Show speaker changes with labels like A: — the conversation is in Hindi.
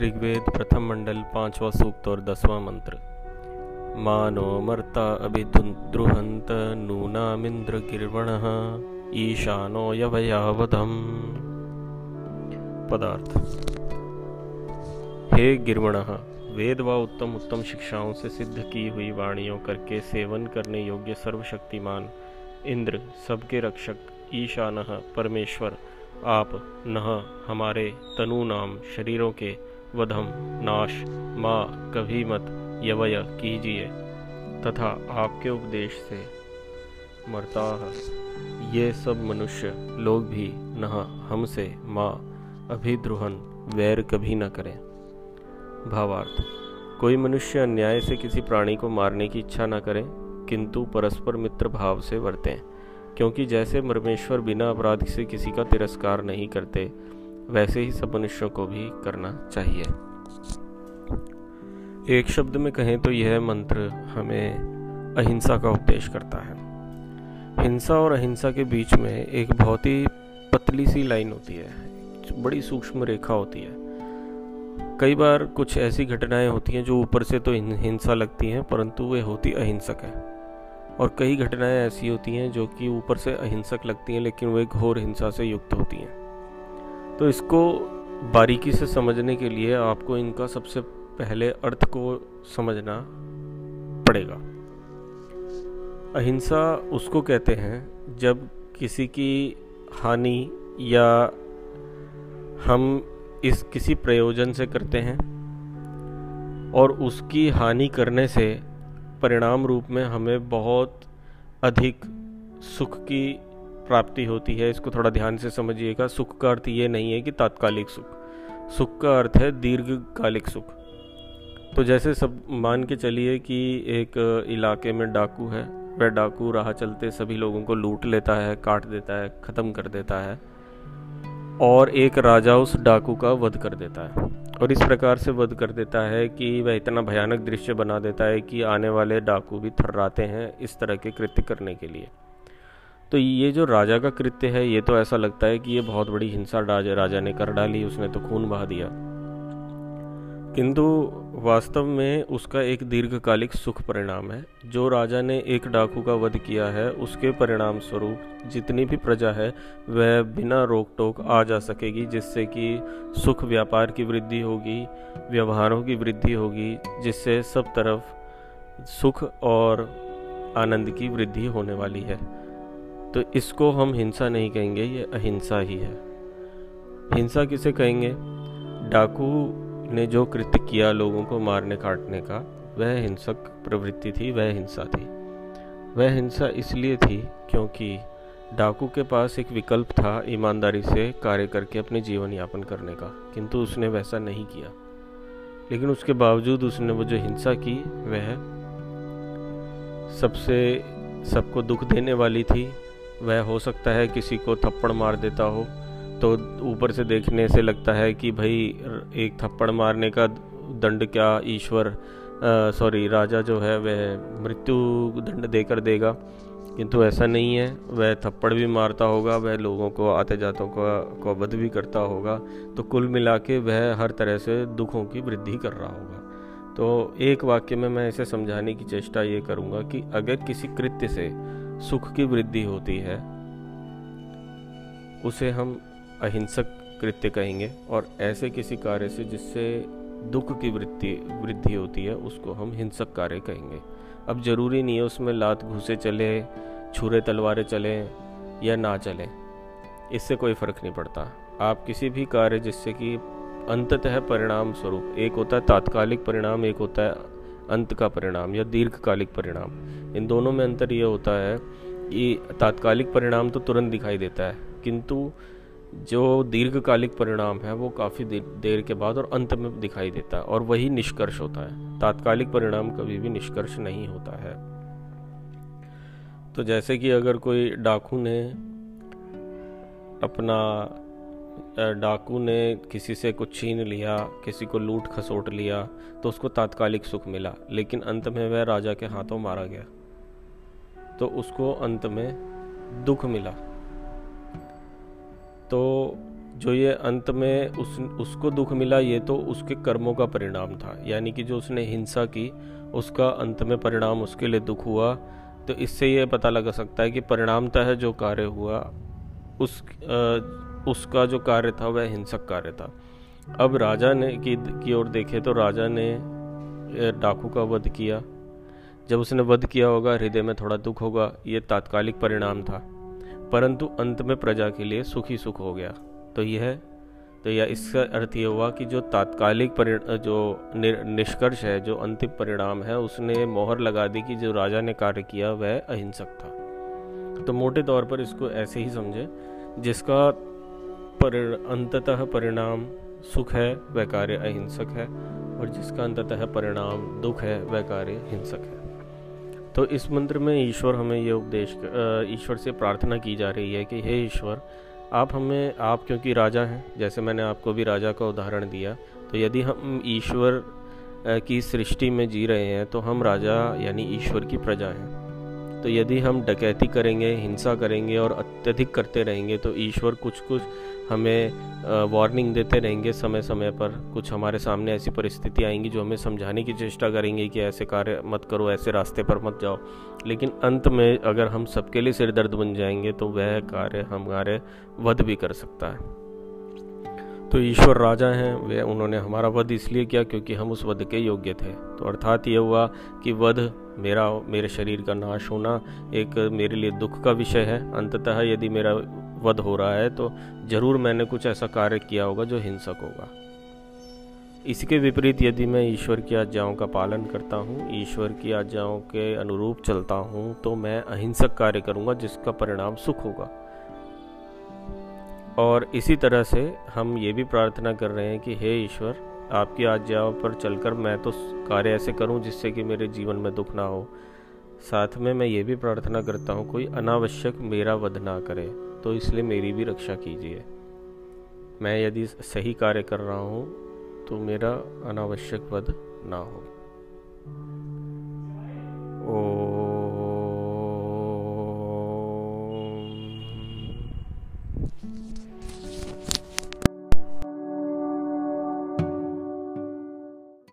A: ऋग्वेद प्रथम मंडल पांचवा सूक्त और दसवां मंत्र। मानो मर्ता अभिद्रुहंत नूनामिंद्र गिर्वण ईशानो यवयावधम। पदार्थ। हे गिर्वण, वेद व उत्तम उत्तम शिक्षाओं से सिद्ध की हुई वाणियों करके सेवन करने योग्य सर्वशक्तिमान इंद्र, सबके रक्षक, ईशान परमेश्वर, आप, न, हमारे तनु नाम, शरीरों के वधम नाश। माँ, कभी मत यवय कीजिए, तथा आपके उपदेश से मरता ये सब मनुष्य लोग भी न हमसे, माँ, अभिद्रोहन वैर कभी न करें। भावार्थ, कोई मनुष्य अन्याय से किसी प्राणी को मारने की इच्छा न करें, किंतु परस्पर मित्र भाव से वर्तें, क्योंकि जैसे परमेश्वर बिना अपराध से किसी का तिरस्कार नहीं करते वैसे ही सब मनुष्यों को भी करना चाहिए। एक शब्द में कहें तो यह मंत्र हमें अहिंसा का उपदेश करता है। हिंसा और अहिंसा के बीच में एक बहुत ही पतली सी लाइन होती है, बड़ी सूक्ष्म रेखा होती है। कई बार कुछ ऐसी घटनाएँ होती हैं जो ऊपर से तो हिंसा लगती हैं, परंतु वे होती अहिंसक है। और कई घटनाएँ ऐसी होती हैं जो कि ऊपर से अहिंसक लगती हैं, लेकिन वे घोर हिंसा से युक्त होती हैं। तो इसको बारीकी से समझने के लिए आपको इनका सबसे पहले अर्थ को समझना पड़ेगा। अहिंसा उसको कहते हैं जब किसी की हानि या हम इस किसी प्रयोजन से करते हैं और उसकी हानि करने से परिणाम रूप में हमें बहुत अधिक सुख की प्राप्ति होती है, इसको थोड़ा ध्यान से समझिएगा। सुख का अर्थ ये नहीं है कि तात्कालिक सुख। सुख का अर्थ है दीर्घकालिक सुख। तो जैसे सब मान के चलिए कि एक इलाके में डाकू है, वह डाकू राह चलते सभी लोगों को लूट लेता है, काट देता है, ख़त्म कर देता है और एक राजा उस डाकू का वध कर देता है। और इस प्रकार से वध कर देता है कि वह इतना भयानक दृश्य बना देता है कि आने वाले डाकू भी थर्राते हैं इस तरह के कृत्य करने के लिए। तो ये जो राजा का कृत्य है, ये तो ऐसा लगता है कि ये बहुत बड़ी हिंसा राजा राजा ने कर डाली, उसने तो खून बहा दिया। किंतु वास्तव में उसका एक दीर्घकालिक सुख परिणाम है। जो राजा ने एक डाकू का वध किया है, उसके परिणाम स्वरूप जितनी भी प्रजा है, वह बिना रोक टोक आ जा सकेगी, जिससे कि सुख व्यापार की वृद्धि होगी, व्यवहारों की वृद्धि होगी, जिससे सब तरफ़ सुख और आनंद की वृद्धि होने वाली है। तो इसको हम हिंसा नहीं कहेंगे, ये अहिंसा ही है। हिंसा किसे कहेंगे? डाकू ने जो कृत्य किया लोगों को मारने काटने का, वह हिंसक प्रवृत्ति थी, वह हिंसा थी। वह हिंसा इसलिए थी क्योंकि डाकू के पास एक विकल्प था ईमानदारी से कार्य करके अपने जीवन यापन करने का, किंतु उसने वैसा नहीं किया। लेकिन उसके बावजूद उसने वो जो हिंसा की, वह सबसे सबको दुख देने वाली थी वह हो सकता है किसी को थप्पड़ मार देता हो। तो ऊपर से देखने से लगता है कि भाई, एक थप्पड़ मारने का दंड क्या ईश्वर सॉरी राजा जो है, वह मृत्यु दंड देकर देगा। किंतु ऐसा नहीं है। वह थप्पड़ भी मारता होगा, वह लोगों को आते जातों को को वध भी करता होगा। तो कुल मिला के वह हर तरह से दुखों की वृद्धि कर रहा होगा। तो एक वाक्य में मैं इसे समझाने की चेष्टा ये करूँगा कि अगर किसी कृत्य से सुख की वृद्धि होती है, उसे हम अहिंसक कृत्य कहेंगे और ऐसे किसी कार्य से जिससे दुख की वृद्धि वृद्धि होती है, उसको हम हिंसक कार्य कहेंगे। अब ज़रूरी नहीं है उसमें लात घुसे चले, छुरे तलवारें चले या ना चले, इससे कोई फ़र्क नहीं पड़ता। आप किसी भी कार्य जिससे कि अंततः परिणाम स्वरूप, एक होता है तात्कालिक परिणाम, एक होता है अंत का परिणाम या दीर्घकालिक परिणाम। इन दोनों में अंतर यह होता है कि तात्कालिक परिणाम तो तुरंत दिखाई देता है, किंतु जो दीर्घकालिक परिणाम है वो काफ़ी देर के बाद और अंत में दिखाई देता है और वही निष्कर्ष होता है। तात्कालिक परिणाम कभी भी निष्कर्ष नहीं होता है। तो जैसे कि अगर कोई डाकू ने अपना डाकू ने किसी से कुछ छीन लिया किसी को लूट खसोट लिया तो उसको तात्कालिक सुख मिला लेकिन अंत में वह राजा के हाथों मारा गया। तो उसको अंत में दुख मिला। तो जो ये अंत में उस उसको दुख मिला ये तो उसके कर्मों का परिणाम था यानी कि जो उसने हिंसा की उसका अंत में परिणाम उसके लिए दुख हुआ। तो इससे ये पता लगा सकता है कि परिणामतः जो कार्य हुआ उस आ, उसका जो कार्य था, वह हिंसक कार्य था। अब राजा ने की की ओर देखे तो राजा ने डाकू का वध किया। जब उसने वध किया होगा, हृदय में थोड़ा दुख होगा, ये तात्कालिक परिणाम था। परंतु अंत में प्रजा के लिए सुखी सुख हो गया। तो यह तो यह इसका अर्थ ये हुआ कि जो तात्कालिक जो निष्कर्ष है, जो अंतिम परिणाम है, उसने मोहर लगा दी कि जो राजा ने कार्य किया, वह अहिंसक था। तो मोटे तौर पर इसको ऐसे ही समझे, जिसका अंततः परिणाम सुख है, वह कार्य अहिंसक है, और जिसका अंततः परिणाम दुख है, वह कार्य हिंसक है। तो इस मंत्र में ईश्वर हमें ये उपदेश ईश्वर से प्रार्थना की जा रही है कि, हे ईश्वर, आप हमें, आप क्योंकि राजा हैं, जैसे मैंने आपको भी राजा का उदाहरण दिया तो यदि हम ईश्वर की सृष्टि में जी रहे हैं तो हम राजा यानी ईश्वर की प्रजा हैं। तो यदि हम डकैती करेंगे, हिंसा करेंगे और अत्यधिक करते रहेंगे तो ईश्वर कुछ कुछ हमें वार्निंग देते रहेंगे समय समय पर। कुछ हमारे सामने ऐसी परिस्थिति आएँगी जो हमें समझाने की चेष्टा करेंगे कि ऐसे कार्य मत करो, ऐसे रास्ते पर मत जाओ। लेकिन अंत में अगर हम सबके लिए सिरदर्द बन जाएँगे तो वह कार्य हमारे वध भी कर सकता है। तो ईश्वर राजा हैं, वे उन्होंने हमारा वध इसलिए किया क्योंकि हम उस वध के योग्य थे। तो अर्थात ये हुआ कि वध मेरा, मेरे शरीर का नाश होना एक मेरे लिए दुख का विषय है। अंततः यदि मेरा वध हो रहा है तो ज़रूर मैंने कुछ ऐसा कार्य किया होगा जो हिंसक होगा। इसके विपरीत यदि मैं ईश्वर की आज्ञाओं का पालन करता हूँ, ईश्वर की आज्ञाओं के अनुरूप चलता हूँ तो मैं अहिंसक कार्य करूँगा जिसका परिणाम सुख होगा। और इसी तरह से हम ये भी प्रार्थना कर रहे हैं कि हे ईश्वर, आपकी आज्ञाओं पर चलकर मैं तो कार्य ऐसे करूँ जिससे कि मेरे जीवन में दुख ना हो। साथ में मैं ये भी प्रार्थना करता हूँ, कोई अनावश्यक मेरा वध ना करे तो इसलिए मेरी भी रक्षा कीजिए। मैं यदि सही कार्य कर रहा हूँ तो मेरा अनावश्यक वध ना हो।